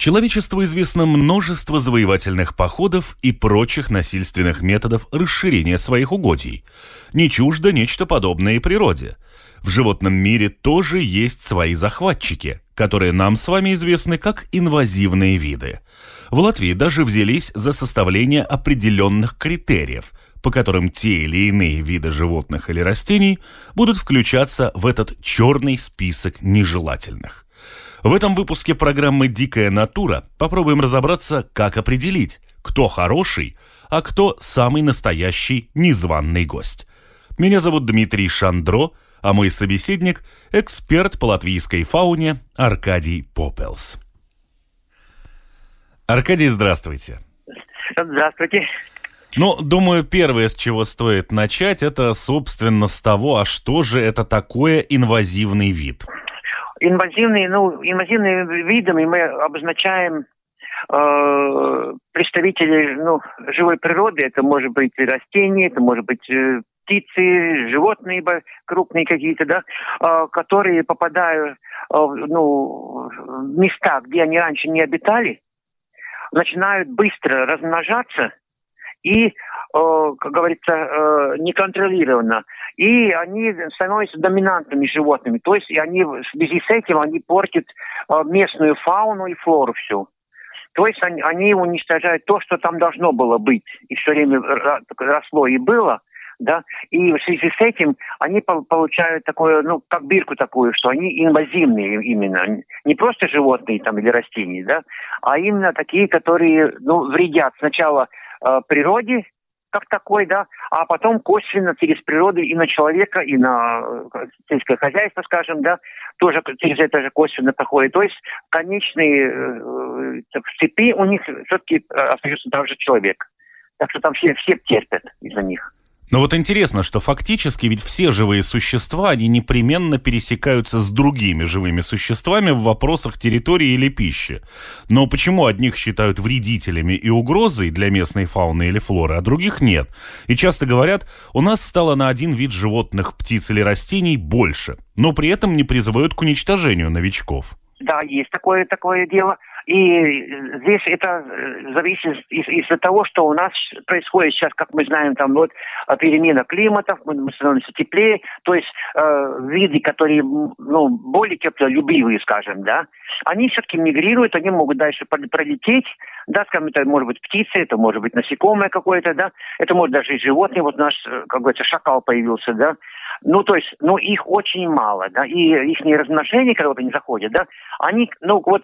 Человечеству известно множество завоевательных походов и прочих насильственных методов расширения своих угодий. Не чуждо нечто подобное и природе. В животном мире тоже есть свои захватчики, которые нам с вами известны как инвазивные виды. В Латвии даже взялись за составление определенных критериев, по которым те или иные виды животных или растений будут включаться в этот черный список нежелательных. В этом выпуске программы «Дикая натура» попробуем разобраться, как определить, кто хороший, а кто самый настоящий незваный гость. Меня зовут Дмитрий Шандро, а мой собеседник – эксперт по латвийской фауне Аркадий Попелс. Аркадий, здравствуйте. Здравствуйте. Ну, думаю, первое, с чего стоит начать, это, собственно, с того, а что же это такое инвазивный вид? Инвазивные, ну, инвазивными видами мы обозначаем э, представителей ну, живой природы. Это может быть растения, это может быть э, птицы, животные крупные какие-то, да, э, которые попадают э, ну, места, где они раньше не обитали, начинают быстро размножаться и, э, как говорится, э, неконтролированно. И они становятся доминантными животными. То есть и они в связи с этим они портят э, местную фауну и флору всю. То есть они, они уничтожают то, что там должно было быть. И все время росло и было да, и в связи с этим они получают такое, ну, как бирку такую, что они инвазивные именно, не просто животные там или растения, да, а именно такие, которые, ну, вредят сначала э, природе, как такой, да, а потом косвенно через природу и на человека, и на э, сельское хозяйство, скажем, да, тоже через это же косвенно проходит. То есть конечные э, в цепи у них все-таки э, остается также человек. Так что там все, все терпят из-за них. Но вот интересно, что фактически ведь все живые существа, они непременно пересекаются с другими живыми существами в вопросах территории или пищи. Но почему одних считают вредителями и угрозой для местной фауны или флоры, а других нет? И часто говорят, у нас стало на один вид животных, птиц или растений больше, но при этом не призывают к уничтожению новичков. Да, есть такое, такое дело. И здесь это э, зависит из- из-за того, что у нас происходит сейчас, как мы знаем, там вот перемена климатов, мы становимся теплее, то есть э, виды, которые ну, более теплолюбивые, скажем, да, они все-таки мигрируют, они могут дальше пролететь, да, скажем, это может быть птица, это может быть насекомое какое-то, да, это может даже и животные, вот наш, э, как говорится, шакал появился, да, ну, то есть, ну, их очень мало, да, и их размножение, когда вот они заходят, да, они, ну, вот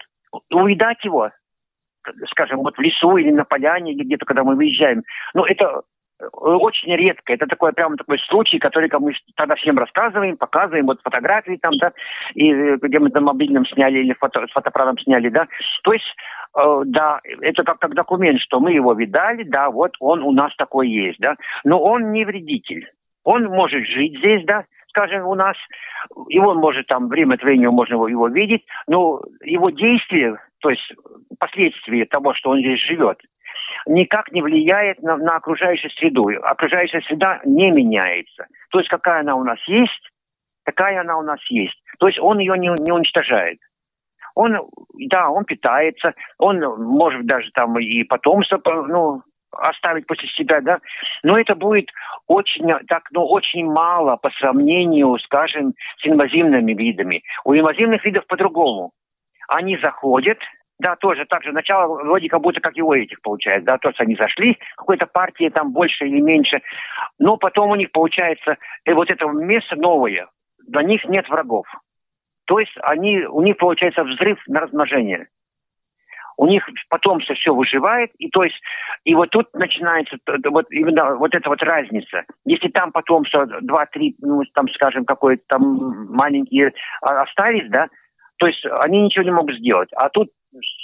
уедать его, скажем, вот в лесу или на поляне, или где-то, когда мы выезжаем, ну, это э, очень редко. Это такой прямо такой случай, который мы тогда всем рассказываем, показываем, вот фотографии там, да, и э, где мы на мобильном сняли или фото, с фотоаппаратом сняли, да. То есть, э, да, это как, как документ, что мы его видали, да, вот он у нас такой есть, да. Но он не вредитель. Он может жить здесь, да, скажем, у нас, его может там время от времени можно его, его видеть, но его действия, то есть последствия того, что он здесь живет, никак не влияет на, на окружающую среду. Окружающая среда не меняется. То есть какая она у нас есть, такая она у нас есть. То есть он ее не, не уничтожает. Он, да, он питается, он может даже там и потомство, ну, оставить после себя, да, но это будет очень, так, ну, очень мало по сравнению, скажем, с инвазивными видами. У инвазивных видов по-другому. Они заходят, да, тоже так же. Начало вроде как будто как и у этих получается. Да, то есть они зашли, какой-то партии там больше или меньше. Но потом у них получается и вот это место новое. Для них нет врагов. То есть они, у них получается взрыв на размножение у них потомство все выживает, и то есть, и вот тут начинается вот именно вот эта вот разница. Если там потомство два-три, ну, там, скажем, какой-то там маленькие остались, да, то есть они ничего не могут сделать. А тут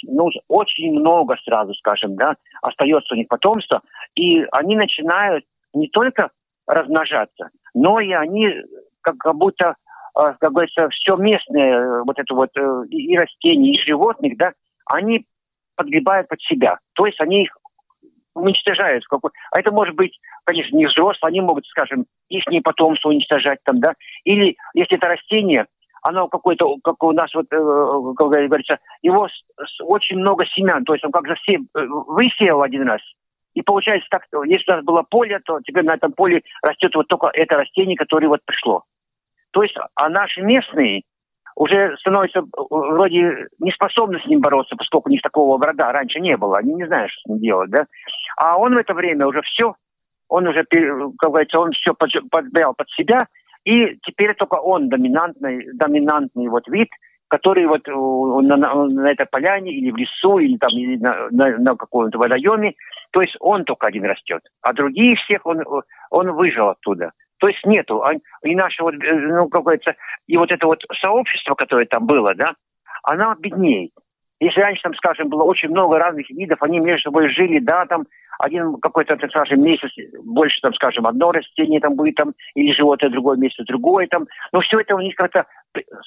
ну, очень много сразу, скажем, да, остается у них потомство, и они начинают не только размножаться, но и они как, будто, а, как говорится, все местное, вот это вот э, и растения, и животных, да, они подгребают под себя. То есть они их уничтожают. А это может быть, конечно, не взрослые, они могут, скажем, их потомство уничтожать там, да. Или если это растение, оно какое-то, как у нас вот, э, как говорится, его очень много семян, то есть он как засев, э, высеял один раз, и получается так, если у нас было поле, то теперь на этом поле растет вот только это растение, которое вот пришло. То есть, а наши местные уже становятся э, вроде не способны с ним бороться, поскольку у них такого врага раньше не было. Они не знают, что с ним делать, да. А он в это время уже все, он уже, как говорится, он все подбирал под себя, и теперь только он доминантный, доминантный вот вид, который вот на, на, на этой поляне или в лесу, или там или на, на, на каком-то водоеме, то есть он только один растет. А другие всех он, он выжил оттуда. То есть нету. И наше вот, э, ну, как говорится, и вот это вот сообщество, которое там было, да, оно беднеет. Если раньше, там, скажем, было очень много разных видов, они между собой жили, да, там, один какой-то, так скажем, месяц больше, там, скажем, одно растение там будет, там, или животное, другое месяц другое, там. Но все это у них как-то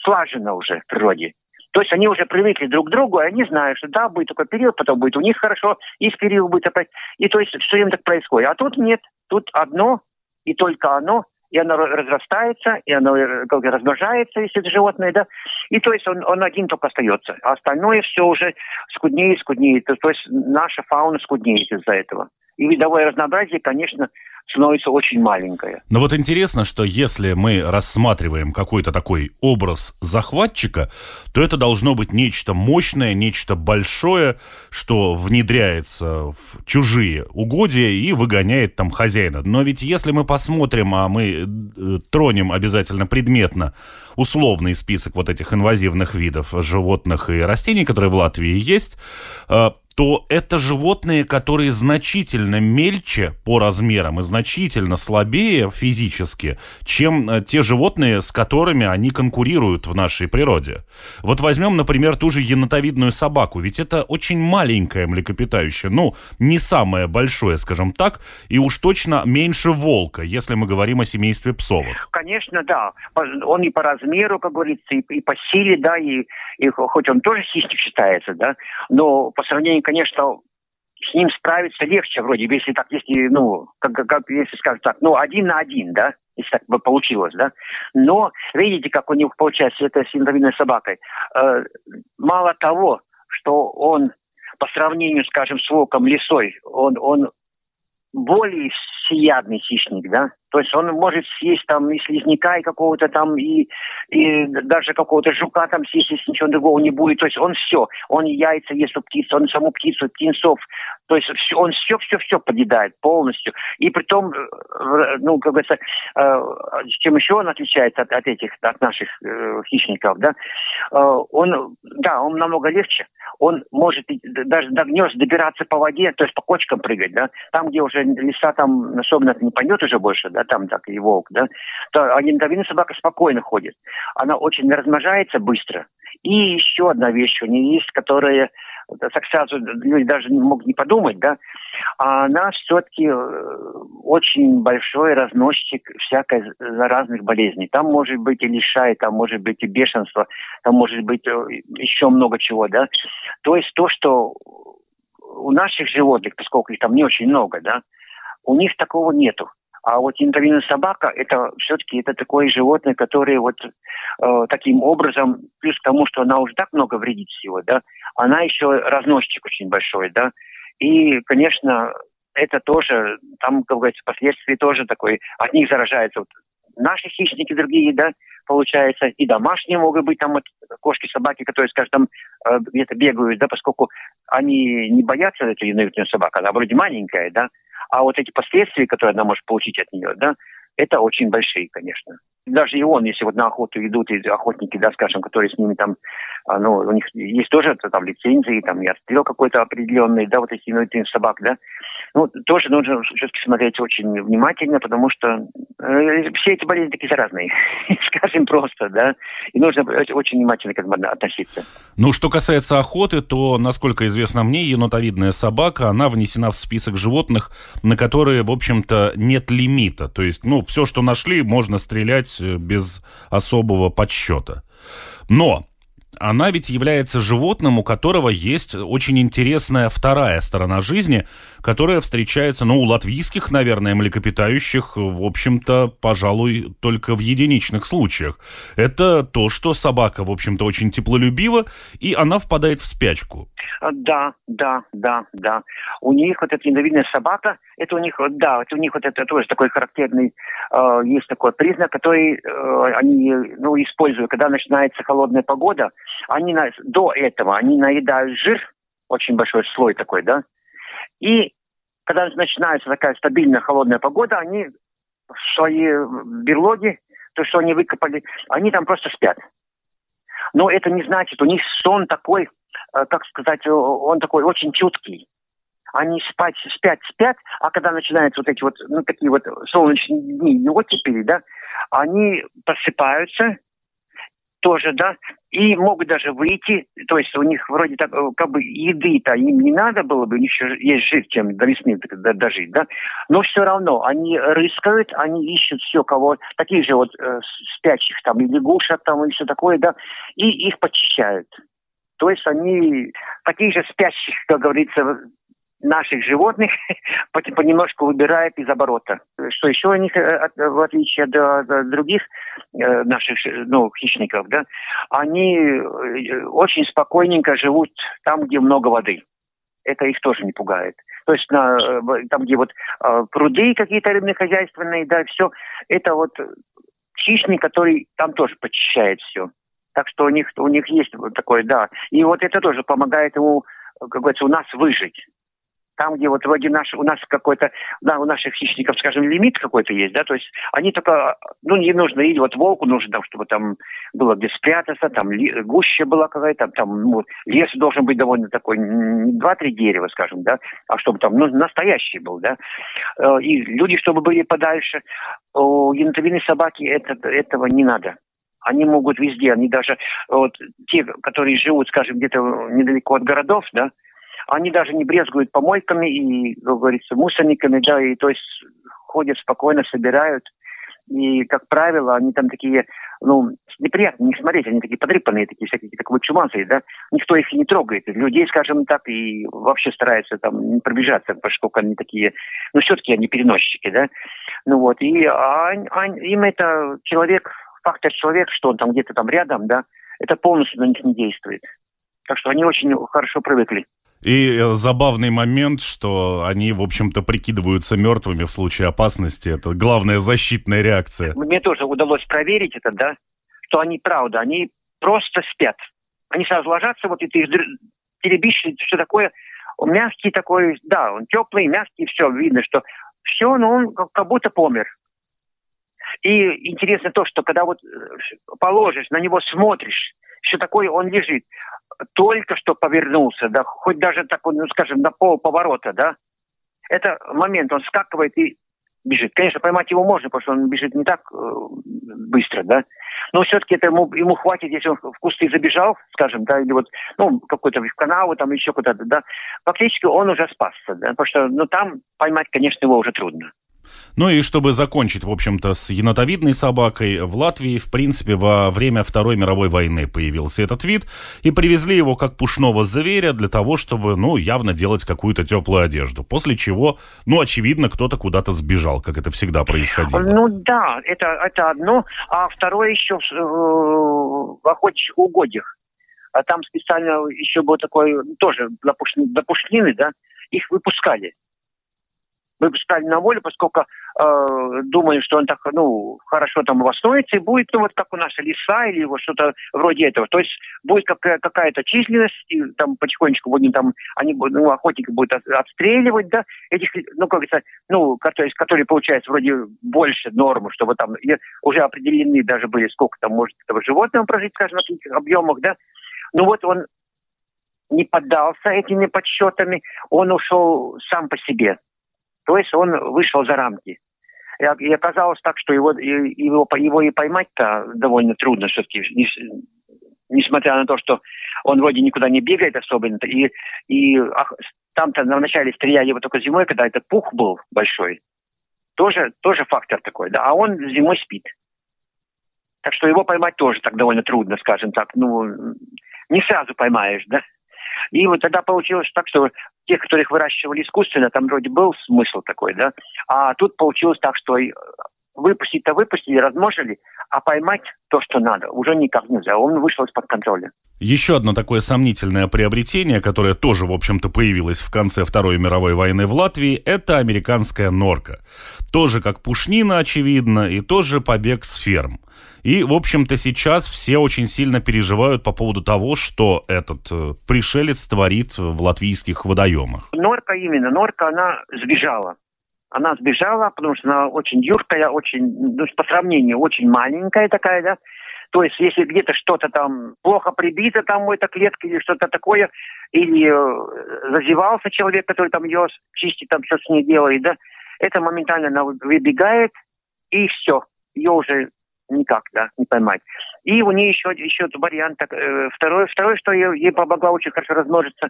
слажено уже в природе. То есть они уже привыкли друг к другу, и они знают, что да, будет такой период, потом будет у них хорошо, и в период будет опять. И то есть все время так происходит. А тут нет, тут одно, и только оно, и оно разрастается, и оно как размножается, если это животное, да, и то есть он, он один только остается, а остальное все уже скуднее и скуднее, то, то есть наша фауна скуднеет из-за этого. И видовое разнообразие, конечно, становится очень маленькая. Но вот интересно, что если мы рассматриваем какой-то такой образ захватчика, то это должно быть нечто мощное, нечто большое, что внедряется в чужие угодья и выгоняет там хозяина. Но ведь если мы посмотрим, а мы э, тронем обязательно предметно условный список вот этих инвазивных видов животных и растений, которые в Латвии есть, э, то это животные, которые значительно мельче по размерам и значительно слабее физически, чем э, те животные, с которыми они конкурируют в нашей природе. Вот возьмем, например, ту же енотовидную собаку, ведь это очень маленькое млекопитающее, ну, не самое большое, скажем так, и уж точно меньше волка, если мы говорим о семействе псовых. Конечно, да. Он и по размеру, как говорится, и, по силе, да, и, и хоть он тоже хищник считается, да, но по сравнению конечно, с ним справиться легче вроде, если так, если, ну, как, как если скажем так, ну, один на один, да, если так бы получилось, да. Но видите, как у него получается это с инвалидной собакой. Э, мало того, что он по сравнению, скажем, с волком лесой, он, он более всеядный хищник, да, то есть он может съесть там и слизняка, и какого-то там, и, и даже какого-то жука там съесть, если ничего другого не будет. То есть он все. Он яйца ест у птиц, он саму птицу, птенцов. То есть он все-все-все подъедает полностью. И при том, э, ну, как говорится, э, чем еще он отличается от, от этих, от наших э, хищников, да, он, да, он намного легче. Он может даже до гнезд добираться по воде, то есть по кочкам прыгать, да. Там, где уже леса там особенно не пойдет уже больше, да, там так и волк, да, то агентовина собака спокойно ходит. Она очень размножается быстро. И еще одна вещь у нее есть, которая так сразу люди даже не могут не подумать, да, а она все-таки э, очень большой разносчик всякой заразных болезней. Там может быть и лишай, там может быть и бешенство, там может быть э, еще много чего, да. То есть то, что у наших животных, поскольку их там не очень много, да, у них такого нету. А вот янтовинная собака это все-таки это такое животное, которое вот э, таким образом, плюс к тому, что она уже так много вредит всего, да, она еще разносчик очень большой, да. И, конечно, это тоже, там, как говорится, последствия тоже такой, от них заражаются вот наши хищники другие, да, получается, и домашние могут быть там вот кошки, собаки, которые, скажем, там э, где-то бегают, да, поскольку они не боятся этой ядовитую собаку, она вроде маленькая, да, а вот эти последствия, которые она может получить от нее, да, это очень большие, конечно. Даже и он, если вот на охоту идут охотники, да, скажем, которые с ними там, а, ну, у них есть тоже там лицензии, там и отстрел какой-то определенный, да, вот эти ну, собак, да, Ну, тоже нужно все-таки смотреть очень внимательно, потому что э, все эти болезни такие заразные, скажем просто, да, и нужно очень внимательно к этому относиться. Ну, что касается охоты, то, насколько известно мне, енотовидная собака, она внесена в список животных, на которые, в общем-то, нет лимита. То есть, ну, все, что нашли, можно стрелять э, без особого подсчета. Но она ведь является животным, у которого есть очень интересная вторая сторона жизни, которая встречается, ну, у латвийских, наверное, млекопитающих, в общем-то, пожалуй, только в единичных случаях. Это то, что собака, в общем-то, очень теплолюбива, и она впадает в спячку. А, да, да, да, да. У них вот эта ядовитная собака, это у них, да, это у них вот это тоже такой характерный, э, есть такой признак, который э, они, ну, используют, когда начинается холодная погода, они на, до этого, они наедают жир, очень большой слой такой, да, и когда начинается такая стабильная холодная погода, они в свои берлоги, то, что они выкопали, они там просто спят. Но это не значит, у них сон такой, Э, как сказать, он такой очень чуткий. Они спать, спят, спят, а когда начинаются вот эти вот, ну, такие вот солнечные дни, не оттепели, да, они просыпаются, тоже, да, и могут даже выйти, то есть у них вроде так, э, как бы еды-то им не надо было бы, у них еще есть жить, чем до весны дожить, да, но все равно они рыскают, они ищут все, кого, таких же вот э, спящих там, и лягушек там, и все такое, да, и их почищают. То есть они такие же спящих, как говорится, наших животных понемножку выбирают из оборота. Что еще у них, э, в отличие от, от других э, наших ну, хищников, да, они э, очень спокойненько живут там, где много воды. Это их тоже не пугает. То есть на, там, где вот пруды какие-то рыбные хозяйственные, да, все, это вот хищник, который там тоже почищает все. Так что у них, у них есть такое, да. И вот это тоже помогает ему, как говорится, у нас выжить. Там, где вот вроде наш, у нас какой-то, да, у наших хищников, скажем, лимит какой-то есть, да, то есть они только, ну, не нужно, или вот волку нужно, там, чтобы там было где спрятаться, там ли, гуще была какая-то, там, ну, лес должен быть довольно такой, два-три дерева, скажем, да, а чтобы там, ну, настоящий был, да, э, и люди, чтобы были подальше. У янтовины собаки это, этого не надо. Они могут везде, они даже, вот те, которые живут, скажем, где-то недалеко от городов, да, они даже не брезгуют помойками и, как говорится, мусорниками, да, и то есть ходят спокойно, собирают. И, как правило, они там такие, ну, неприятно не смотреть, они такие подрыпанные, такие всякие, как бы чумазые, да. Никто их не трогает. Людей, скажем так, и вообще стараются там не пробежаться, поскольку они такие, ну, все-таки они переносчики, да. Ну вот, и а, а, им это человек фактор человека, что он там где-то там рядом, да, это полностью на них не действует. Так что они очень хорошо привыкли. И э, забавный момент, что они, в общем-то, прикидываются мертвыми в случае опасности. Это главная защитная реакция. Мне тоже удалось проверить это, да, что они правда, они просто спят. Они сразу ложатся, вот и ты их теребишь, все такое. Он мягкий такой, да, он теплый, мягкий, все, видно, что все, но он как будто помер. И интересно то, что когда вот э, положишь, на него смотришь, что такое он лежит, только что повернулся, да, хоть даже так, ну, скажем, на пол поворота, да, это момент, он скакивает и бежит. Конечно, поймать его можно, потому что он бежит не так э, быстро, да. Но все-таки это ему, ему хватит, если он в кусты забежал, скажем, да, или вот, ну, какой-то в канаву, там еще куда-то, да. Фактически он уже спасся, да, потому что, ну, там поймать, конечно, его уже трудно. Ну и чтобы закончить, в общем-то, с енотовидной собакой, в Латвии, в принципе, во время Второй мировой войны появился этот вид, и привезли его как пушного зверя для того, чтобы, ну, явно делать какую-то теплую одежду. После чего, ну, очевидно, кто-то куда-то сбежал, как это всегда происходило. Ну да, это, это одно. А второе еще в, в охотничьих угодьях. А там специально еще был такой, тоже для пушнины, да, их выпускали выпускали на волю, поскольку э, думали, что он так, ну, хорошо там восстановится и будет, ну, вот как у нас леса или вот что-то вроде этого. То есть будет какая- какая-то численность, и там потихонечку будем там, они, ну, охотники будут отстреливать, да, этих, ну, как говорится, ну, которые, которые получается вроде больше нормы, чтобы там уже определены даже были, сколько там может этого животного прожить, скажем, на каких объемах, да. Ну, вот он не поддался этими подсчетами, он ушел сам по себе То есть он вышел за рамки. И, оказалось так, что его, его, его и поймать-то довольно трудно все-таки, несмотря на то, что он вроде никуда не бегает особенно, и, и там-то вначале стреляли его только зимой, когда это пух был большой. Тоже, тоже фактор такой, да. А он зимой спит. Так что его поймать тоже так довольно трудно, скажем так. Ну, не сразу поймаешь, да. И вот тогда получилось так, что тех, которых выращивали искусственно, там вроде был смысл такой, да. А тут получилось так, что выпустить-то выпустили, размножили, а поймать то, что надо, уже никак нельзя. Он вышел из-под контроля. Еще одно такое сомнительное приобретение, которое тоже, в общем-то, появилось в конце Второй мировой войны в Латвии, это американская норка. Тоже как пушнина, очевидно, и тоже побег с ферм. И, в общем-то, сейчас все очень сильно переживают по поводу того, что этот э, пришелец творит в латвийских водоемах. Норка именно. Норка, она сбежала. Она сбежала, потому что она очень юркая, очень, ну, по сравнению, очень маленькая такая, да. То есть, если где-то что-то там плохо прибито там в этой клетке или что-то такое, или э, зазевался человек, который там ее чистит, там все с ней делает, да, это моментально она выбегает, и все. Ее уже никак, да, не поймать. И у нее еще, еще вариант, э, второй, второй, что ей, ей помогла очень хорошо размножиться.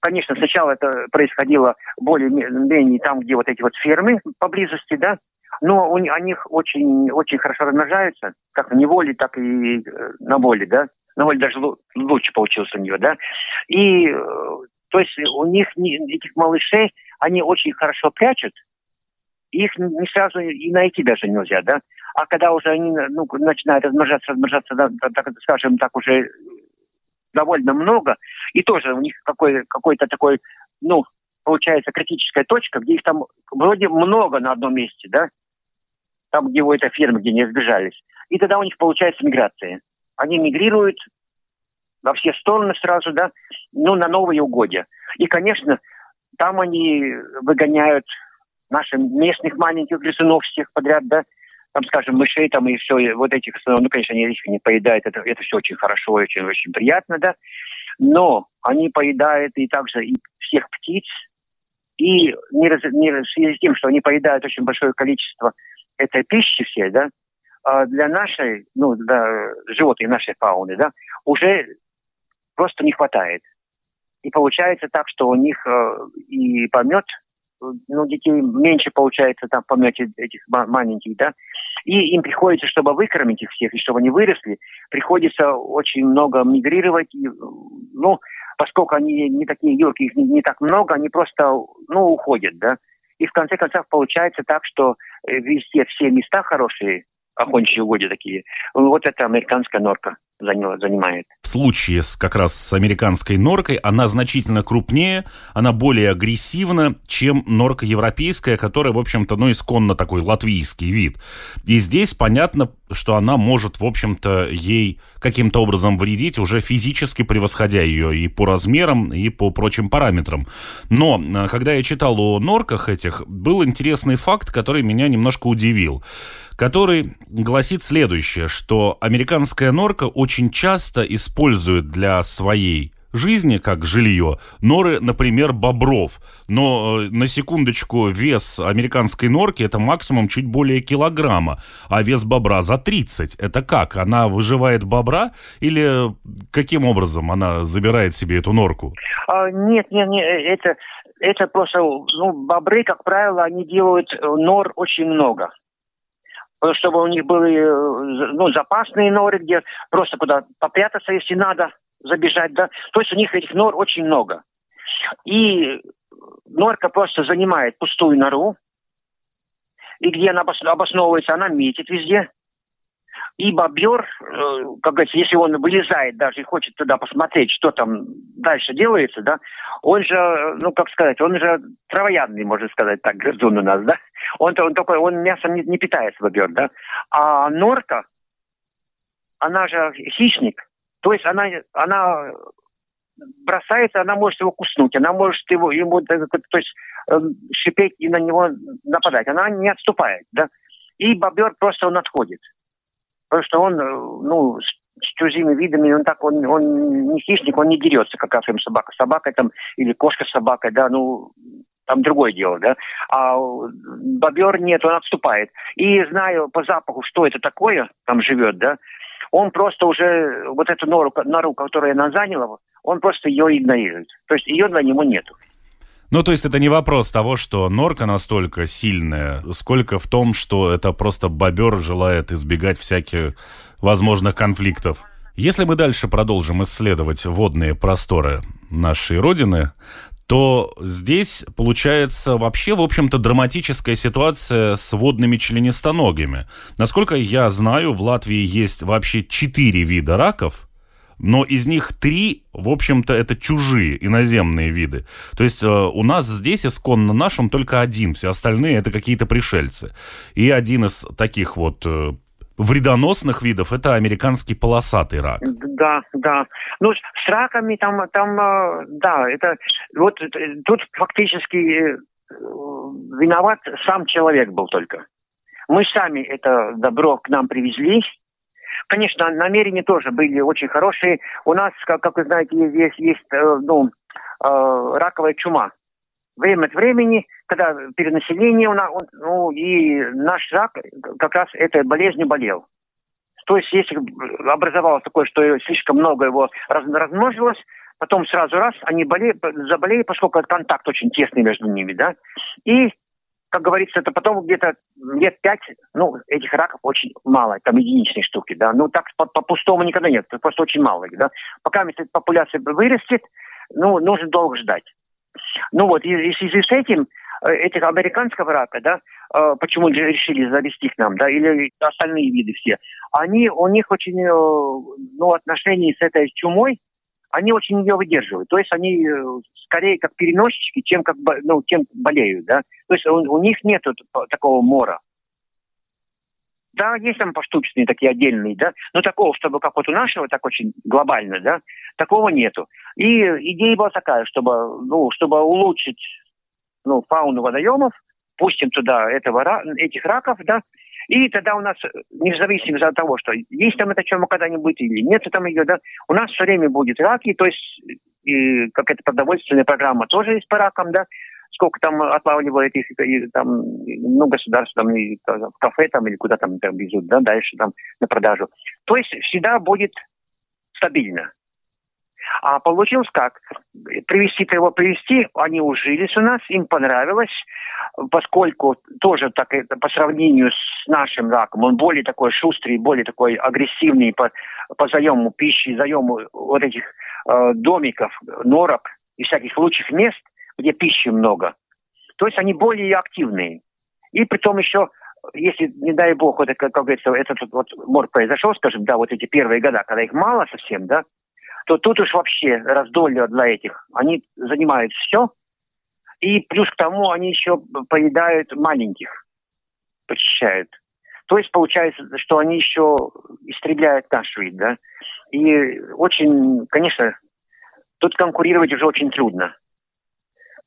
Конечно, сначала это происходило более-менее там, где вот эти вот фермы поблизости, да, но у, о них очень, очень хорошо размножаются, как на неволе, так и э, на воле, да. На воле даже лучше получилось у нее, да. И, э, то есть у них, этих малышей, они очень хорошо прячут, их не сразу и найти даже нельзя, да. А когда уже они ну, начинают размножаться, размножаться, да, так, скажем так, уже довольно много, и тоже у них какой, какой-то такой, ну, получается критическая точка, где их там вроде много на одном месте, да, там, где у этой фермы, где не сбежались. И тогда у них получается миграция. Они мигрируют во все стороны сразу, да, ну, на новые угодья. И, конечно, там они выгоняют наших местных маленьких грызунов всех подряд, да, там, скажем, мышей там и все, вот этих, ну, конечно, они их не поедают, это, это все очень хорошо, очень, очень приятно, да, но они поедают и также и всех птиц, и не, раз, не в связи с тем, что они поедают очень большое количество этой пищи всей, да, а для нашей, ну, для животных нашей фауны, да, уже просто не хватает. И получается так, что у них э, и помет ну, детей меньше получается там помнить этих маленьких, да, и им приходится, чтобы выкормить их всех, и чтобы они выросли, приходится очень много мигрировать, и, ну, поскольку они не такие юркие, их не, не так много, они просто, ну, уходят, да, и в конце концов получается так, что э, везде все места хорошие, охотничьи угодья такие, вот это американская норка занимает. В случае с как раз с американской норкой она значительно крупнее, она более агрессивна, чем норка европейская, которая, в общем-то, ну, исконно такой латвийский вид. И здесь понятно, что она может, в общем-то, ей каким-то образом вредить, уже физически превосходя ее и по размерам, и по прочим параметрам. Но, э, когда я читал о норках этих, был интересный факт, который меня немножко удивил который гласит следующее, что американская норка очень часто использует для своей жизни, как жилье, норы, например, бобров. Но, э, на секундочку, вес американской норки это максимум чуть более килограмма, а вес бобра за 30. Это как? Она выживает бобра или каким образом она забирает себе эту норку? А, нет, нет, нет, это, это просто, ну, бобры, как правило, они делают э, нор очень много чтобы у них были э, ну, запасные норы, где просто куда попрятаться, если надо, забежать, да. То есть у них этих нор очень много. И норка просто занимает пустую нору, и где она обосновывается, она метит везде. И бобер, э, как говорится, если он вылезает даже и хочет туда посмотреть, что там дальше делается, да, он же, ну, как сказать, он же травоядный, можно сказать так, грызун у нас, да. Он, он такой, он мясом не, не питается, бобер, да. А норка, она же хищник, то есть она, она бросается, она может его куснуть, она может его, ему, то есть эм, шипеть и на него нападать. Она не отступает, да. И бобер просто он отходит. Потому что он, э, ну, с чужими видами, он так, он, он не хищник, он не дерется, как африм собака. Собака там, или кошка с собакой, да, ну, там другое дело, да. А бобер нет, он отступает. И знаю по запаху, что это такое, там живет, да, он просто уже, вот эту нору, нору, которую она заняла, он просто ее игнорирует. То есть ее для него нету. Ну, то есть это не вопрос того, что норка настолько сильная, сколько в том, что это просто бобер желает избегать всяких возможных конфликтов. Если мы дальше продолжим исследовать водные просторы нашей Родины, то здесь получается вообще, в общем-то, драматическая ситуация с водными членистоногими. Насколько я знаю, в Латвии есть вообще четыре вида раков, но из них три, в общем-то, это чужие иноземные виды. То есть э, у нас здесь исконно нашим только один, все остальные это какие-то пришельцы. И один из таких вот э, вредоносных видов это американский полосатый рак. Да, да. Ну, с раками там, там э, да, это вот э, тут фактически э, виноват сам человек был только. Мы сами это добро к нам привезли. Конечно, намерения тоже были очень хорошие. У нас, как, как вы знаете, есть, есть ну, раковая чума время от времени, когда перенаселение у нас, ну, и наш рак как раз этой болезнью болел. То есть если образовалось такое, что слишком много его раз, размножилось, потом сразу раз они болеют, заболели, поскольку контакт очень тесный между ними, да, и как говорится, это потом где-то лет пять, ну, этих раков очень мало, там единичные штуки, да, ну, так по-пустому по никогда нет, просто очень мало, да. Пока популяция вырастет, ну, нужно долго ждать. Ну вот, и, и в с этим э, этих американского рака, да, э, почему решили завести к нам, да, или остальные виды все, они, у них очень, э, ну, отношения с этой чумой, они очень ее выдерживают. То есть они скорее как переносчики, чем как, ну, тем болеют, да. То есть у, у них нет такого мора. Да, есть там поштучные такие отдельные, да, но такого, чтобы как вот у нашего, так очень глобально, да, такого нету. И идея была такая, чтобы, ну, чтобы улучшить ну, фауну водоемов, пустим туда этого, этих раков, да, и тогда у нас, независимо от того, что есть там это чем когда-нибудь или нет там ее, да, у нас все время будет раки, то есть и какая-то продовольственная программа тоже есть по ракам, да, сколько там отлавливает их, и, там, ну, государств, там, и, в кафе там, или куда там, там везут, да, дальше там на продажу. То есть всегда будет стабильно. А получилось как? Привести-то его привести, они ужились у нас, им понравилось, поскольку тоже так по сравнению с нашим раком, он более такой шустрый, более такой агрессивный по, по заему пищи, заему вот этих э, домиков, норок и всяких лучших мест – где пищи много. То есть они более активные. И при том еще, если, не дай бог, вот, как, как говорится, этот вот мор произошел, скажем, да, вот эти первые года, когда их мало совсем, да, то тут уж вообще раздолье для этих. Они занимают все, и плюс к тому они еще поедают маленьких, почищают. То есть получается, что они еще истребляют наш вид, да. И очень, конечно, тут конкурировать уже очень трудно.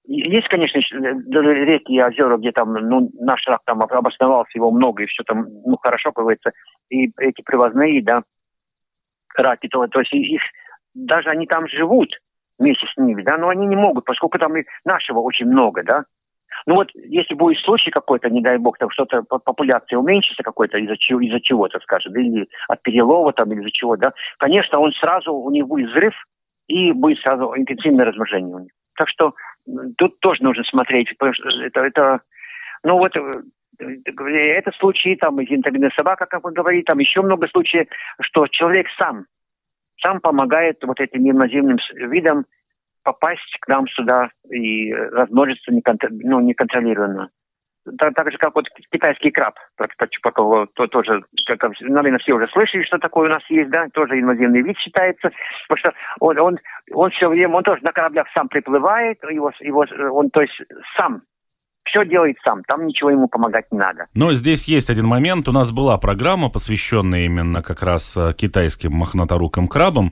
Есть, конечно, реки и озера, где там ну, наш рак там обосновался, его много, и все там ну, хорошо, говорится. И эти привозные, да, раки, то, то есть их, даже они там живут вместе с ними, да, но они не могут, поскольку там и нашего очень много, да. Ну вот, если будет случай какой-то, не дай бог, там что-то, популяция уменьшится какой-то из-за чего, из-за чего-то, скажем, или от перелова там, или из-за чего, да, конечно, он сразу, у них будет взрыв, и будет сразу интенсивное размножение у них. Так что тут тоже нужно смотреть, потому что это, это ну вот э, этот случай, там, интегральная собака, как вы говорите, там еще много случаев, что человек сам, сам помогает вот этим инвазивным видам попасть к нам сюда и размножиться ну, неконтролированно так, так же, как вот китайский краб, то, тоже, как, наверное, все уже слышали, что такое у нас есть, да, тоже инвазивный вид считается, потому что он, он, он все время, он тоже на кораблях сам приплывает, его, его, он, то есть, сам все делает сам, там ничего ему помогать не надо. Но здесь есть один момент. У нас была программа, посвященная именно как раз э, китайским мохнаторуким крабам.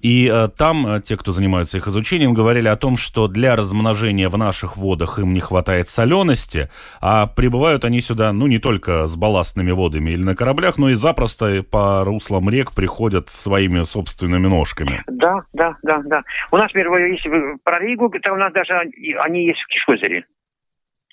И э, там э, те, кто занимаются их изучением, говорили о том, что для размножения в наших водах им не хватает солености, а прибывают они сюда, ну, не только с балластными водами или на кораблях, но и запросто по руслам рек приходят своими собственными ножками. Да, да, да, да. У нас, например, если про Ригу, то у нас даже они есть в Кишозере.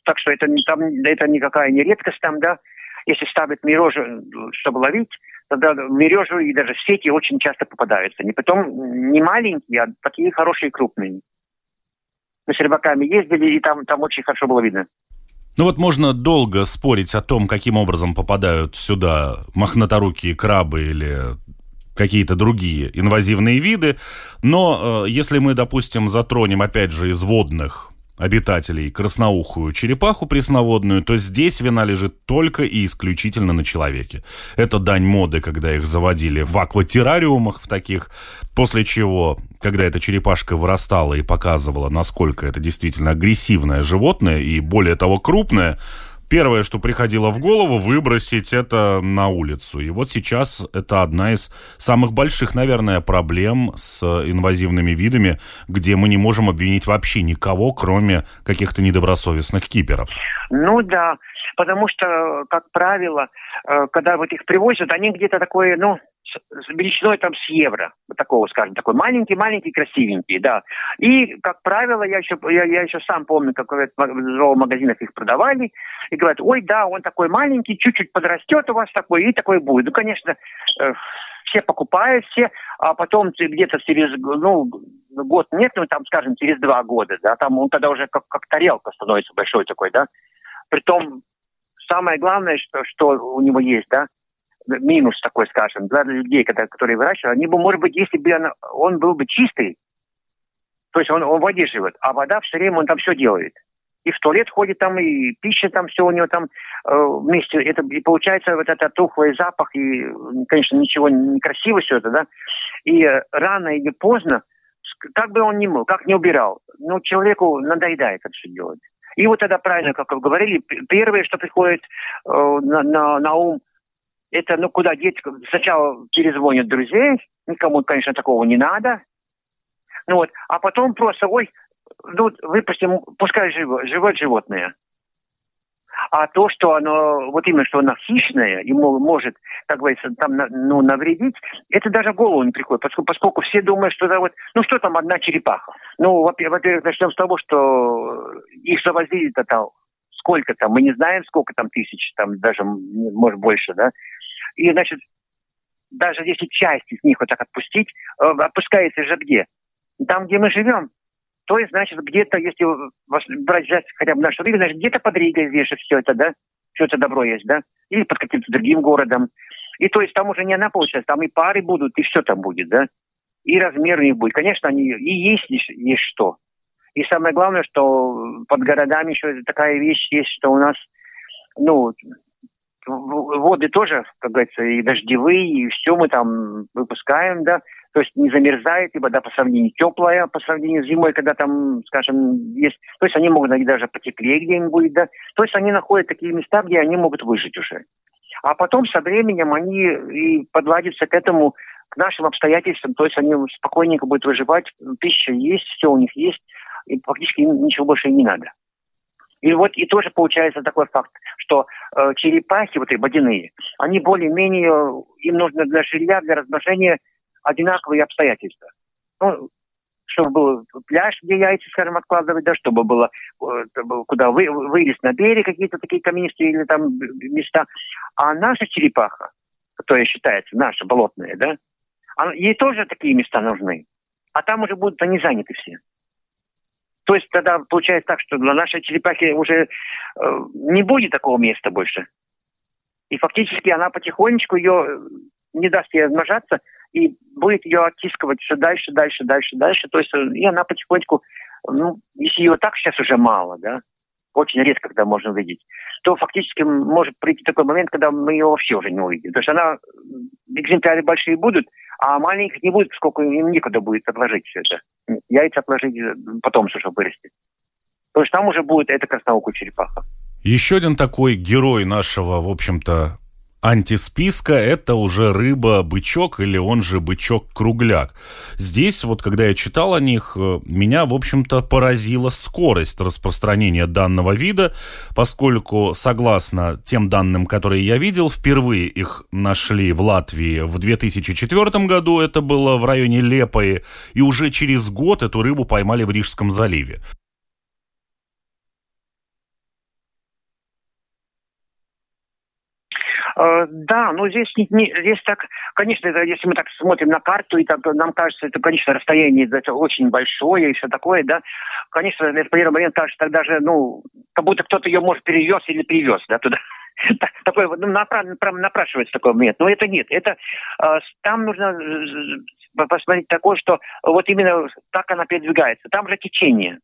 Так что это, там, это никакая не редкость там, да. Если ставят мережу, чтобы ловить, тогда мережу и даже сети очень часто попадаются. Не потом не маленькие, а такие хорошие крупные. Мы с рыбаками ездили, и там, там очень хорошо было видно. Ну вот можно долго спорить о том, каким образом попадают сюда мохнаторукие крабы или какие-то другие инвазивные виды, но э, если мы, допустим, затронем опять же из водных обитателей красноухую черепаху пресноводную, то здесь вина лежит только и исключительно на человеке. Это дань моды, когда их заводили в акватеррариумах в таких, после чего, когда эта черепашка вырастала и показывала, насколько это действительно агрессивное животное и более того крупное, первое, что приходило в голову, выбросить это на улицу. И вот сейчас это одна из самых больших, наверное, проблем с инвазивными видами, где мы не можем обвинить вообще никого, кроме каких-то недобросовестных киперов. Ну да, потому что, как правило, э, когда вот их привозят, они где-то такое, ну, с величиной там с евро, вот такого, скажем, такой маленький-маленький, красивенький, да. И, как правило, я еще, я, я еще сам помню, как в зоомагазинах их продавали, и говорят, ой, да, он такой маленький, чуть-чуть подрастет у вас такой, и такой будет. Ну, конечно, э, все покупают, все, а потом где-то через, ну, год нет, ну, там, скажем, через два года, да, там он тогда уже как, как тарелка становится большой такой, да. Притом, самое главное, что, что у него есть, да, минус такой, скажем, для людей, которые выращивают, они бы, может быть, если бы он, он был бы чистый, то есть он, он в воде живет, а вода все время, он там все делает. И в туалет ходит там, и пища там, все у него там э, вместе. Это, и получается вот этот тухлый запах, и, конечно, ничего не красиво все это, да. И э, рано или поздно, как бы он ни мыл, как не убирал, ну, человеку надоедает это все делать. И вот тогда правильно, как вы говорили, первое, что приходит э, на, на, на ум – это, ну, куда деть? Сначала перезвонят друзей, никому, конечно, такого не надо. Ну вот, а потом просто, ой, ну, выпустим, пускай живо, живет животное. А то, что оно, вот именно, что оно хищное и может, как говорится, там, ну, навредить, это даже в голову не приходит, поскольку, поскольку все думают, что это вот, ну, что там одна черепаха. Ну, во-первых, начнем с того, что их завозили-то там сколько там, мы не знаем, сколько там тысяч, там даже, может, больше, да, и, значит, даже если часть из них вот так отпустить, э, отпускается же где? Там, где мы живем. То есть, значит, где-то, если брать взять хотя бы нашу Ригу, значит, где-то под Ригой вешать все это, да? Все это добро есть, да? Или под каким-то другим городом. И то есть там уже не она получается, там и пары будут, и все там будет, да? И размер у них будет. Конечно, они и есть, есть что. И самое главное, что под городами еще такая вещь есть, что у нас, ну, воды тоже, как говорится, и дождевые, и все мы там выпускаем, да, то есть не замерзает, и вода по сравнению теплая, по сравнению с зимой, когда там, скажем, есть, то есть они могут даже потеплее где-нибудь, да, то есть они находят такие места, где они могут выжить уже. А потом со временем они и подладятся к этому, к нашим обстоятельствам, то есть они спокойненько будут выживать, пища есть, все у них есть, и фактически ничего больше не надо. И вот и тоже получается такой факт, что э, черепахи, вот эти водяные, они более-менее, им нужно для жилья, для размножения одинаковые обстоятельства. Ну, чтобы был пляж, где яйца, скажем, откладывать, да, чтобы было э, куда вы, вылез на берег, какие-то такие каменистые или там места. А наша черепаха, которая считается, наша болотная, да, она, ей тоже такие места нужны. А там уже будут они заняты все. То есть тогда получается так, что для нашей черепахи уже э, не будет такого места больше. И фактически она потихонечку ее э, не даст ей размножаться и будет ее оттискивать все дальше, дальше, дальше, дальше. То есть э, и она потихонечку, ну, если ее так сейчас уже мало, да, очень редко, когда можно увидеть, то фактически может прийти такой момент, когда мы ее вообще уже не увидим. То есть она, экземпляры большие будут, а маленьких не будет, сколько им некуда будет отложить все это. Яйца отложить э, потом, чтобы вырасти. То есть там уже будет эта красноухая черепаха. Еще один такой герой нашего, в общем-то, антисписка – это уже рыба-бычок или он же бычок-кругляк. Здесь, вот когда я читал о них, э, меня, в общем-то, поразила скорость распространения данного вида, поскольку, согласно тем данным, которые я видел, впервые их нашли в Латвии в 2004 году, это было в районе Лепои, и уже через год эту рыбу поймали в Рижском заливе. Э, да, но здесь, не, не, здесь так, конечно, если мы так смотрим на карту, и так, нам кажется, это, конечно, расстояние это очень большое и все такое, да. Конечно, в первый момент кажется, тогда же, ну, как будто кто-то ее, может, перевез или привез, да, туда. Такое, ну, напрашивается такой момент. Но это нет. Это э, там нужно посмотреть такое, что вот именно так она передвигается. Там же течение.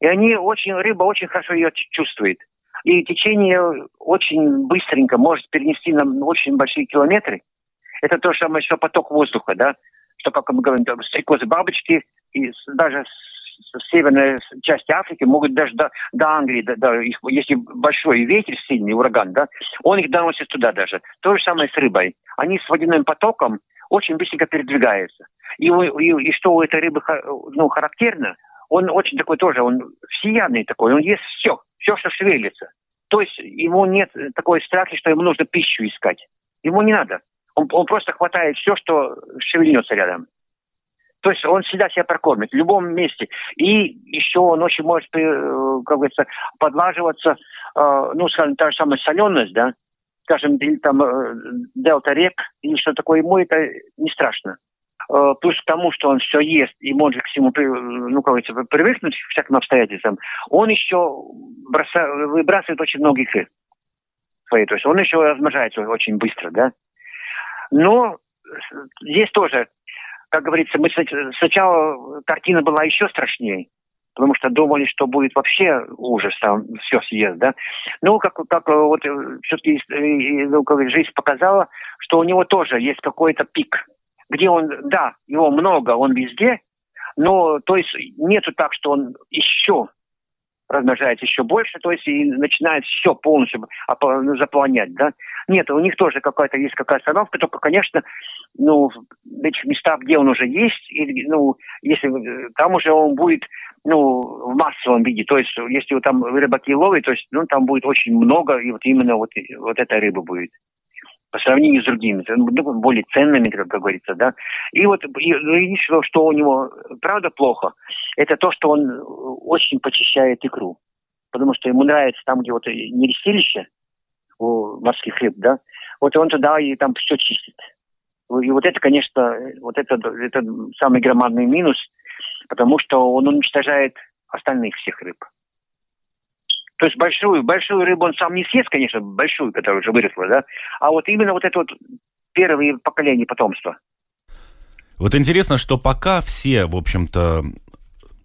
И они очень, рыба очень хорошо ее чувствует. И течение очень быстренько может перенести нам очень большие километры. Это то же самое, что поток воздуха, да, что, как мы говорим, стрекозы, бабочки, и даже с северной части Африки могут даже до, до Англии, до, до, их, если большой ветер сильный, ураган, да, он их доносит туда даже. То же самое с рыбой. Они с водяным потоком очень быстренько передвигаются. И, и, и что у этой рыбы ну, характерно, он очень такой тоже, он всеядный такой, он ест все, все, что шевелится. То есть ему нет такой страхи, что ему нужно пищу искать. Ему не надо. Он, он просто хватает все, что шевельнется рядом. То есть он всегда себя прокормит в любом месте. И еще он очень может, э, как говорится, подлаживаться, э, ну, скажем, та же самая соленость, да, скажем, или там э, дельта рек, или что такое, ему это не страшно. Э, плюс к тому, что он все ест и может к всему, ну, как говорится, привыкнуть к всяким обстоятельствам, он еще бросает, выбрасывает очень много икры своей. То есть он еще размножается очень быстро, да. Но здесь тоже, как говорится, мы сначала картина была еще страшнее, потому что думали, что будет вообще ужас, там все съест, да. Ну, как, как вот все-таки ну, жизнь показала, что у него тоже есть какой-то пик – где он, да, его много, он везде, но то есть нету так, что он еще размножается еще больше, то есть и начинает все полностью ну, заполнять, да. Нет, у них тоже какая-то есть какая-то остановка, только, конечно, ну, в этих местах, где он уже есть, и, ну, если там уже он будет, ну, в массовом виде, то есть если там рыбаки ловят, то есть, ну, там будет очень много, и вот именно вот, вот эта рыба будет по сравнению с другими, ну, более ценными, как говорится, да. И вот единственное, что у него правда плохо, это то, что он очень почищает икру. Потому что ему нравится там, где вот нерестилище у морских рыб, да, вот он туда и там все чистит. И вот это, конечно, вот это, это самый громадный минус, потому что он уничтожает остальных всех рыб. То есть большую, большую рыбу он сам не съест, конечно, большую, которая уже выросла, да, а вот именно вот это вот первые поколения потомства. Вот интересно, что пока все, в общем-то,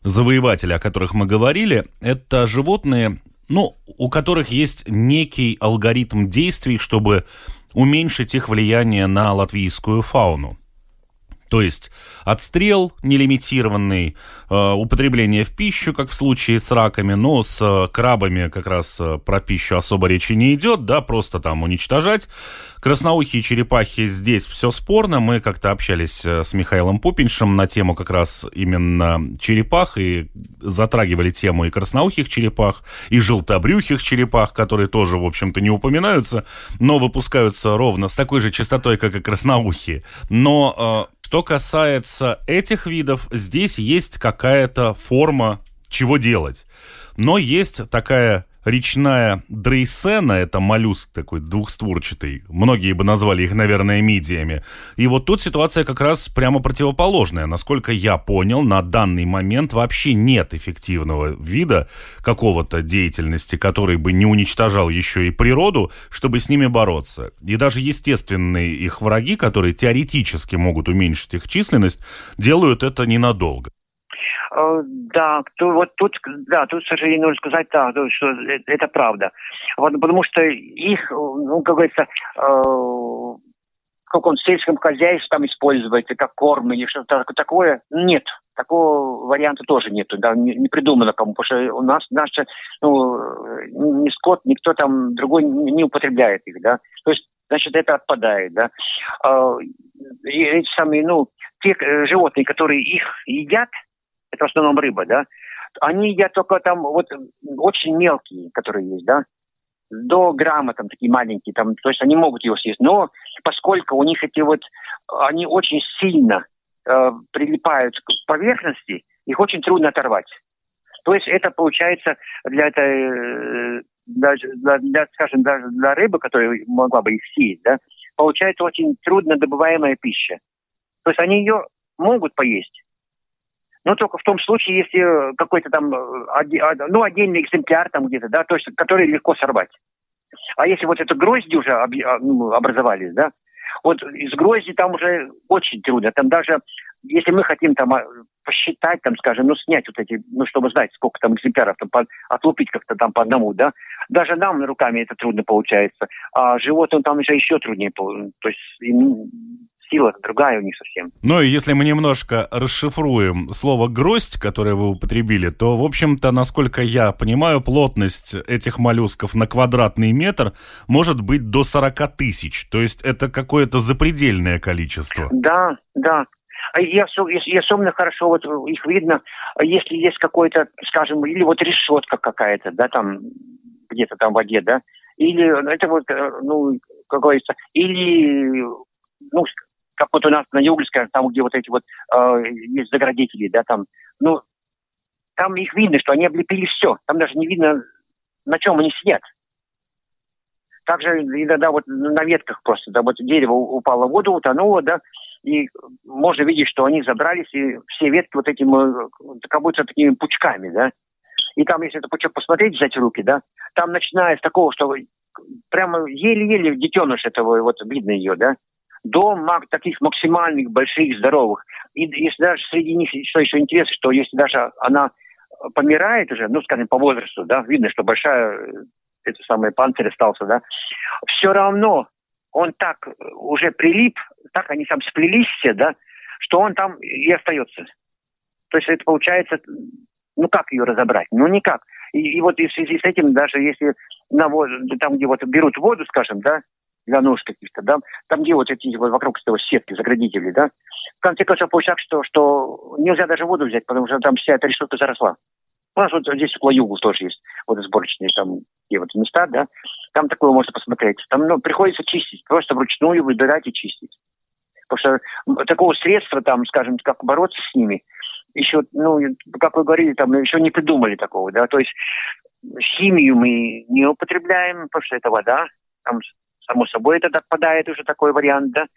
завоеватели, о которых мы говорили, это животные, ну, у которых есть некий алгоритм действий, чтобы уменьшить их влияние на латвийскую фауну. То есть отстрел нелимитированный, э, употребление в пищу, как в случае с раками, но с э, крабами как раз э, про пищу особо речи не идет, да, просто там уничтожать. Красноухие черепахи здесь все спорно. Мы как-то общались с Михаилом Пупиншем на тему как раз именно черепах и затрагивали тему и красноухих черепах, и желтобрюхих черепах, которые тоже, в общем-то, не упоминаются, но выпускаются ровно с такой же частотой, как и красноухие. Но что касается этих видов, здесь есть какая-то форма, чего делать. Но есть такая речная дрейсена, это моллюск такой двухстворчатый, многие бы назвали их, наверное, мидиями. И вот тут ситуация как раз прямо противоположная. Насколько я понял, на данный момент вообще нет эффективного вида какого-то деятельности, который бы не уничтожал еще и природу, чтобы с ними бороться. И даже естественные их враги, которые теоретически могут уменьшить их численность, делают это ненадолго. Э, да, то, вот тут, да, тут, к сожалению, нужно сказать, да, что это правда. Вот, потому что их, ну, как говорится, э, в каком сельском хозяйстве там используется, как корм или что-то такое, нет. Такого варианта тоже нет, да, не, не придумано кому, потому что у нас наши, ну, ни скот, никто там другой не, не употребляет их, да. То есть, значит, это отпадает, да. Э, эти самые, ну, те животные, которые их едят, это в основном рыба, да, они едят только там вот очень мелкие, которые есть, да, до грамма там такие маленькие, там, то есть они могут его съесть, но поскольку у них эти вот, они очень сильно э, прилипают к поверхности, их очень трудно оторвать. То есть это получается для этой, э, даже для, для, скажем, даже для рыбы, которая могла бы их съесть, да, получается очень трудно добываемая пища. То есть они ее могут поесть, но только в том случае, если какой-то там, э, ну, отдельный экземпляр там где-то, да, то есть, который легко сорвать. А если вот это грозди уже а, ну, образовались, да, вот из грозди там уже очень трудно. Там даже, если мы хотим там а, посчитать, там, скажем, ну, снять вот эти, ну, чтобы знать, сколько там экземпляров, там, по, отлупить как-то там по одному, да, даже нам руками это трудно получается. А животным там уже еще труднее. То есть им сила другая у них совсем. Ну и если мы немножко расшифруем слово «гроздь», которое вы употребили, то, в общем-то, насколько я понимаю, плотность этих моллюсков на квадратный метр может быть до 40 тысяч. То есть это какое-то запредельное количество. Да, да. А я, я особенно хорошо вот их видно, если есть какой-то, скажем, или вот решетка какая-то, да, там где-то там в воде, да, или это вот, э, ну, как говорится, или ну, как вот у нас на Югольской, там, где вот эти вот э, есть заградители, да, там, ну, там их видно, что они облепили все. Там даже не видно, на чем они сидят. Также иногда вот на ветках просто, да, вот дерево упало в воду, утонуло, да, и можно видеть, что они забрались, и все ветки вот этим, э, как будто такими пучками, да. И там, если это пучок посмотреть, взять руки, да, там начиная с такого, что прямо еле-еле детеныш этого, вот видно ее, да, до таких максимальных, больших, здоровых. И если даже среди них, что еще интересно, что если даже она помирает уже, ну, скажем, по возрасту, да, видно, что большая, э, это самый панцирь остался, да, все равно он так уже прилип, так они там сплелись все, да, что он там и остается. То есть это получается, ну как ее разобрать? Ну никак. И, и вот в связи с этим, даже если на, там, где вот берут воду, скажем, да, для нужд каких-то, да, там делают эти вот вокруг этого сетки, заградители, да. В конце концов, получается, что, что нельзя даже воду взять, потому что там вся эта решетка заросла. У нас вот здесь около югу тоже есть водосборочные там где вот места, да, там такое можно посмотреть. Там ну, приходится чистить, просто вручную выбирать и чистить. Потому что такого средства, там, скажем, как бороться с ними, еще, ну, как вы говорили, там еще не придумали такого, да, то есть химию мы не употребляем, потому что это вода, там само собой это отпадает уже такой вариант, да.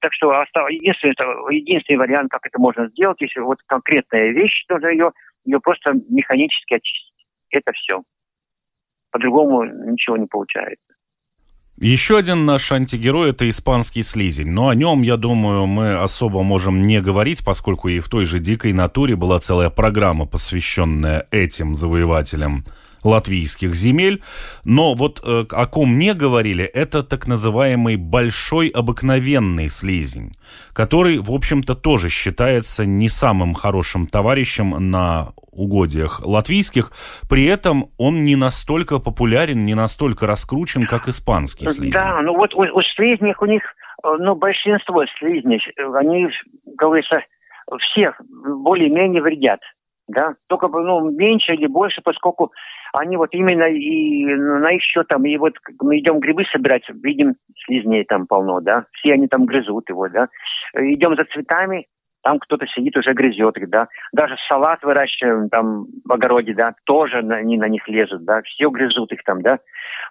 Так что единственный, единственный вариант, как это можно сделать, если вот конкретная вещь, тоже ее, ее просто механически очистить. Это все. По-другому ничего не получается. Еще один наш антигерой – это испанский слизень. Но о нем, я думаю, мы особо можем не говорить, поскольку и в той же «Дикой натуре» была целая программа, посвященная этим завоевателям латвийских земель. Но вот э, о ком не говорили, это так называемый большой обыкновенный слизень, который, в общем-то, тоже считается не самым хорошим товарищем на угодьях латвийских. При этом он не настолько популярен, не настолько раскручен, как испанский слизень. Да, ну вот у, у слизней у них, э, ну, большинство слизней, они, говорится, всех более-менее вредят да, только ну, меньше или больше, поскольку они вот именно и на их счет там, и вот мы идем грибы собирать, видим слизней там полно, да, все они там грызут его, да, идем за цветами, там кто-то сидит, уже грызет их, да, даже салат выращиваем там в огороде, да, тоже они на них лезут, да, все грызут их там, да,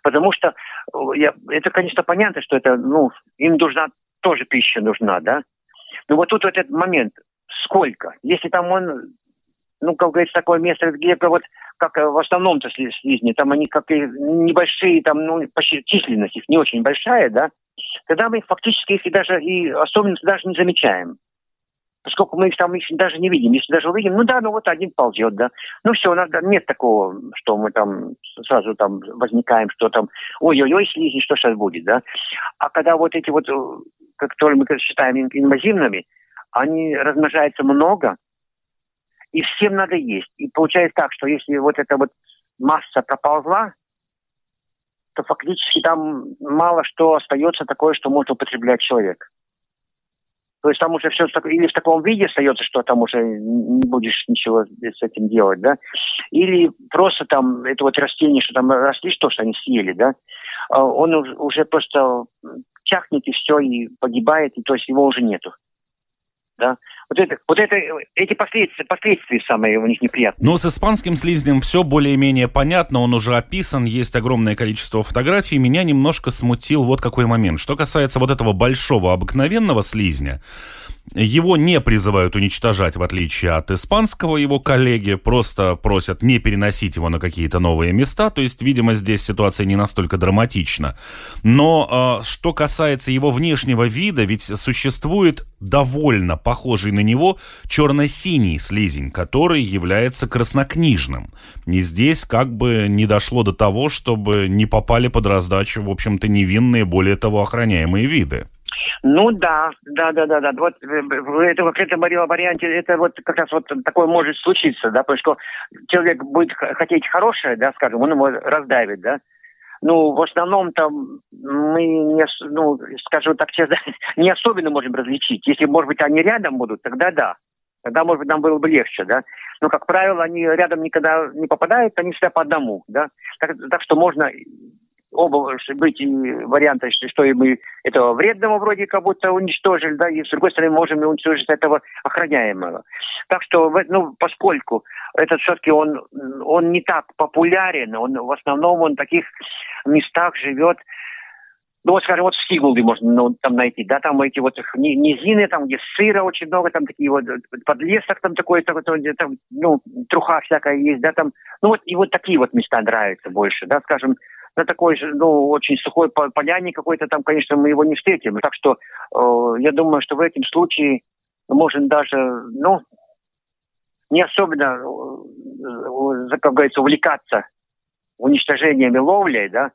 потому что э, я, это, конечно, понятно, что это, ну, им нужна, тоже пища нужна, да, но вот тут вот этот момент, сколько, если там он ну, как говорится, такое место, где вот как э, в основном-то слизни, там они как и небольшие, там, ну, почти численность их не очень большая, да, тогда мы фактически их даже, и особенно даже не замечаем. Поскольку мы их там их даже не видим. Если даже увидим, ну да, ну вот один ползет, да. Ну все, у нас нет такого, что мы там сразу там возникаем, что там, ой-ой-ой, слизни, что сейчас будет, да. А когда вот эти вот, э, которые мы считаем инвазивными, они размножаются много, и всем надо есть. И получается так, что если вот эта вот масса проползла, то фактически там мало что остается такое, что может употреблять человек. То есть там уже все или в таком виде остается, что там уже не будешь ничего с этим делать, да, или просто там это вот растение, что там росли, что, что они съели, да, а он уже просто чахнет и все, и погибает, и то есть его уже нету. Да. Вот, это, вот это, эти последствия, последствия самые у них неприятные. Но с испанским слизнем все более-менее понятно, он уже описан, есть огромное количество фотографий. Меня немножко смутил вот какой момент. Что касается вот этого большого обыкновенного слизня, его не призывают уничтожать, в отличие от испанского его коллеги, просто просят не переносить его на какие-то новые места, то есть, видимо, здесь ситуация не настолько драматична. Но э, что касается его внешнего вида, ведь существует довольно похожий на него черно-синий слизень, который является краснокнижным. И здесь как бы не дошло до того, чтобы не попали под раздачу, в общем-то, невинные, более того, охраняемые виды. Ну да, да, да, да, да. Вот э, в этом конкретном варианте это вот как раз вот такое может случиться, да, потому что человек будет хотеть хорошее, да, скажем, он его раздавит, да. Ну, в основном там мы не, ну, скажу так честно, не особенно можем различить. Если, может быть, они рядом будут, тогда да. Тогда, может быть, нам было бы легче, да. Но, как правило, они рядом никогда не попадают, они всегда по одному, да. Так, так что можно оба быть варианта, что и мы этого вредного вроде как будто уничтожили, да, и с другой стороны можем и уничтожить этого охраняемого. Так что, ну, поскольку этот все-таки он, он не так популярен, он в основном он в таких местах живет, ну, вот, скажем, вот в Сигулде можно ну, там найти, да, там эти вот низины, там, где сыра очень много, там такие вот подлесок там такой, там, там, ну, труха всякая есть, да, там, ну, вот, и вот такие вот места нравятся больше, да, скажем, на такой же, ну, очень сухой поляне какой-то там, конечно, мы его не встретим. Так что э, я думаю, что в этом случае можем даже, ну, не особенно, э, как говорится, увлекаться уничтожением и ловлей, да,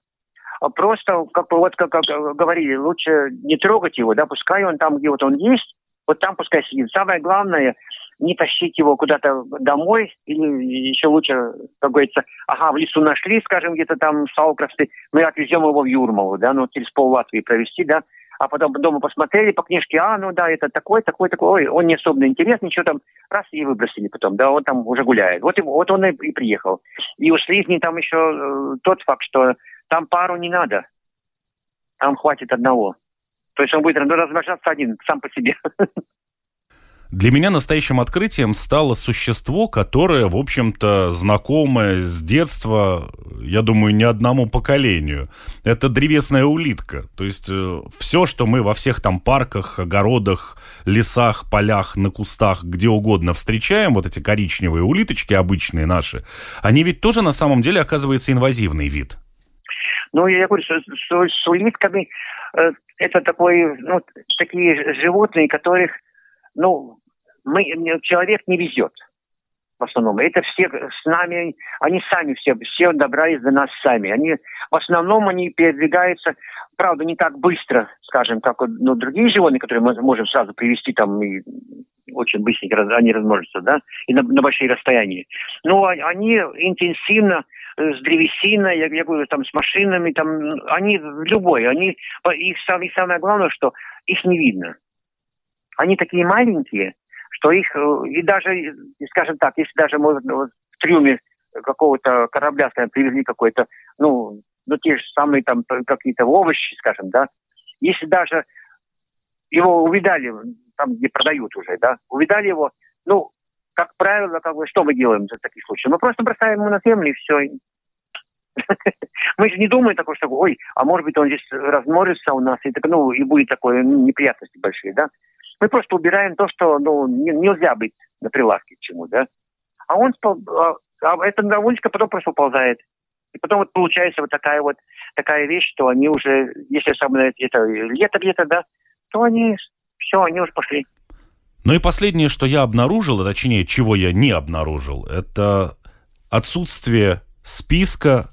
а просто, как вот как, как говорили, лучше не трогать его, да, пускай он там, где вот он есть, вот там пускай сидит. Самое главное, не тащить его куда-то домой, или еще лучше, как говорится, ага, в лесу нашли, скажем, где-то там в Саукрасте, мы отвезем его в Юрмалу, да, ну, через пол Латвии провести, да, а потом дома посмотрели по книжке, а, ну да, это такой, такой, такой, ой, он не особенно интересный, ничего там, раз и выбросили потом, да, он там уже гуляет. Вот, и, вот он и, и приехал. И у слизни там еще э, тот факт, что там пару не надо, там хватит одного. То есть он будет ну, размножаться один, сам по себе. Для меня настоящим открытием стало существо, которое, в общем-то, знакомое с детства, я думаю, не одному поколению. Это древесная улитка. То есть э, все, что мы во всех там парках, огородах, лесах, полях, на кустах, где угодно встречаем, вот эти коричневые улиточки обычные наши, они ведь тоже на самом деле оказывается инвазивный вид. Ну, я говорю, что с, с улитками э, это такой, ну, такие животные, которых ну, мы, человек не везет в основном. Это все с нами, они сами все, все добрались до нас сами. Они, в основном они передвигаются, правда, не так быстро, скажем, как ну, другие животные, которые мы можем сразу привести там и очень быстренько они размножатся, да, и на, на большие расстояния. Но они интенсивно э, с древесиной, я, я говорю, там с машинами, там, они любой, они, их самое, самое главное, что их не видно. Они такие маленькие, что их, э, и даже, скажем так, если даже может, вот, в трюме какого-то корабля, скажем, привезли какой-то, ну, ну, те же самые там какие-то овощи, скажем, да, если даже его увидали, там, где продают уже, да, увидали его, ну, как правило, как бы, что мы делаем в таких случаях? Мы просто бросаем его на землю, и все. Мы же не думаем такое, что, ой, а может быть, он здесь размножится у нас, и, так, ну, и будет такое, ну, неприятности большие, да? Мы просто убираем то, что ну, не, нельзя быть на прилавке к чему, да. А он, а, а эта довольничка потом просто уползает. И потом вот получается вот такая вот такая вещь, что они уже, если самое это лето где-то, да, то они все, они уже пошли. Ну и последнее, что я обнаружил, а точнее, чего я не обнаружил, это отсутствие списка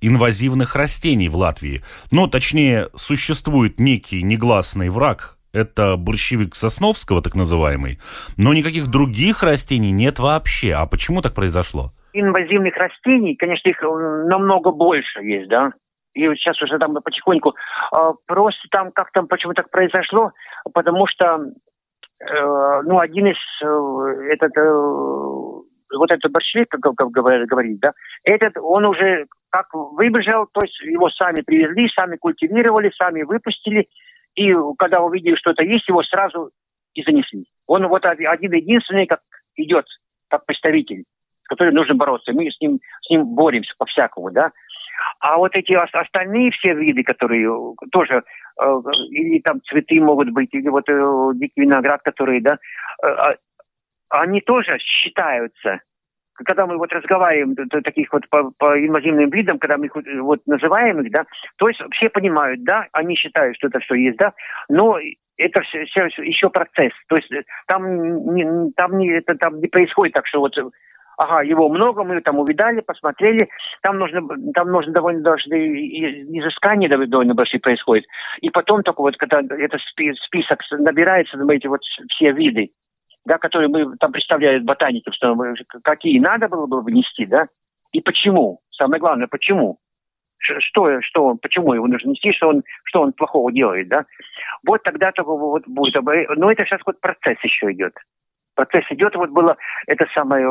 инвазивных растений в Латвии. Ну, точнее, существует некий негласный враг это борщевик Сосновского, так называемый, но никаких других растений нет вообще. А почему так произошло? Инвазивных растений, конечно, их э, намного больше есть, да. И сейчас уже там потихоньку. А, просто там как там, почему так произошло, потому что, э, ну, один из, э, этот, вот этот борщевик, как, как говорит, да, этот, он уже как выбежал, то есть его сами привезли, сами культивировали, сами выпустили, и когда увидели, что это есть, его сразу и занесли. Он вот один единственный, как идет, как представитель, с которым нужно бороться. Мы с ним, с ним боремся по-всякому, да. А вот эти остальные все виды, которые тоже, э, или там цветы могут быть, или вот э, дикий виноград, которые, да, э, а, они тоже считаются когда мы вот разговариваем таких вот по, по инвазивным видам, когда мы их вот называем их, да, то есть все понимают, да, они считают, что это все есть, да, но это все, все еще процесс. То есть там не, там не, это там не происходит так, что вот ага, его много, мы там увидали, посмотрели, там нужно, там нужно довольно даже изыскание довольно большие происходит. И потом только вот, когда этот список набирается, эти вот все виды, да, которые мы там представляют ботаников, что какие надо было бы внести, да, и почему. Самое главное, почему. Что, что, почему его нужно нести, что он, что он плохого делает, да. Вот тогда только вот будет. Но это сейчас вот процесс еще идет. Процесс идет. Вот было это самое,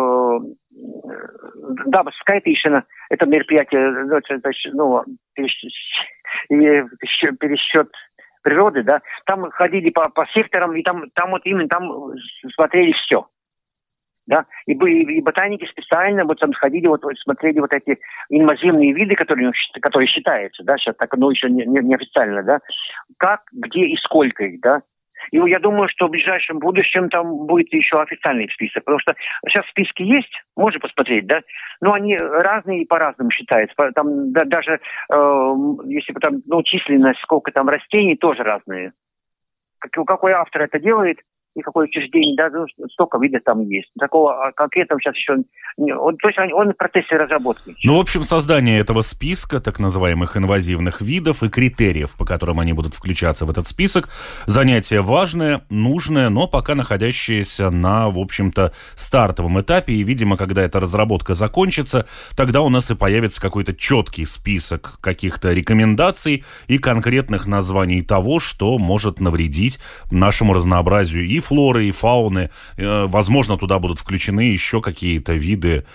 да, Скайтишина, это мероприятие, ну, пересчет, пересчет природы, да, там ходили по, по секторам, и там, там вот именно там смотрели все. Да, и, и, ботаники специально вот там сходили, вот, вот смотрели вот эти инвазивные виды, которые, которые считаются, да, сейчас так, но еще не, не, не официально, да, как, где и сколько их, да, и я думаю, что в ближайшем будущем там будет еще официальный список, потому что сейчас списки есть, можно посмотреть, да, но они разные и по-разному считаются. Там да, даже э, если там, ну, численность, сколько там растений, тоже разные. Как, какой автор это делает, и какое учреждение, да, ну, столько видов там есть. Такого а, конкретного сейчас еще... Он, то есть он, он в процессе разработки. Ну, в общем, создание этого списка так называемых инвазивных видов и критериев, по которым они будут включаться в этот список, занятие важное, нужное, но пока находящееся на, в общем-то, стартовом этапе. И, видимо, когда эта разработка закончится, тогда у нас и появится какой-то четкий список каких-то рекомендаций и конкретных названий того, что может навредить нашему разнообразию и флоры, и фауны. Э, возможно, туда будут включены еще какие-то виды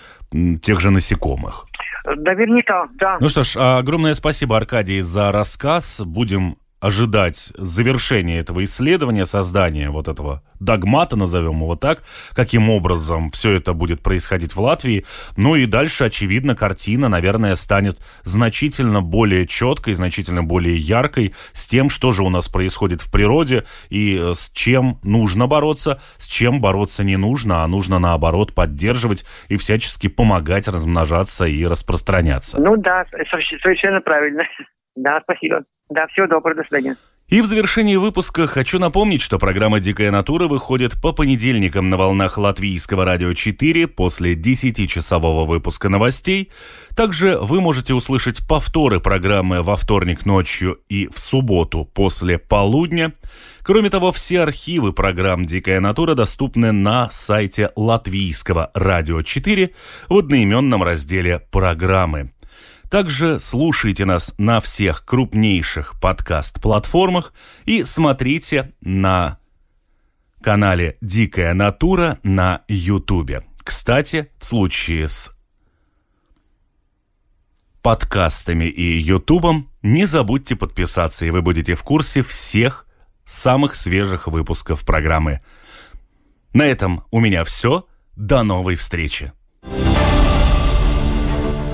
тех же насекомых. Наверняка, да. Ну что ж, огромное спасибо, Аркадий, за рассказ. Будем ожидать завершения этого исследования, создания вот этого догмата, назовем его так, каким образом все это будет происходить в Латвии. Ну и дальше, очевидно, картина, наверное, станет значительно более четкой, значительно более яркой с тем, что же у нас происходит в природе и э, с чем нужно бороться, с чем бороться не нужно, а нужно, наоборот, поддерживать и всячески помогать размножаться и распространяться. Ну да, совершенно правильно. Да, спасибо. Да, всего доброго, до свидания. И в завершении выпуска хочу напомнить, что программа «Дикая натура» выходит по понедельникам на волнах Латвийского радио 4 после 10-часового выпуска новостей. Также вы можете услышать повторы программы во вторник ночью и в субботу после полудня. Кроме того, все архивы программ «Дикая натура» доступны на сайте Латвийского радио 4 в одноименном разделе «Программы». Также слушайте нас на всех крупнейших подкаст-платформах и смотрите на канале «Дикая натура» на Ютубе. Кстати, в случае с подкастами и Ютубом не забудьте подписаться, и вы будете в курсе всех самых свежих выпусков программы. На этом у меня все. До новой встречи.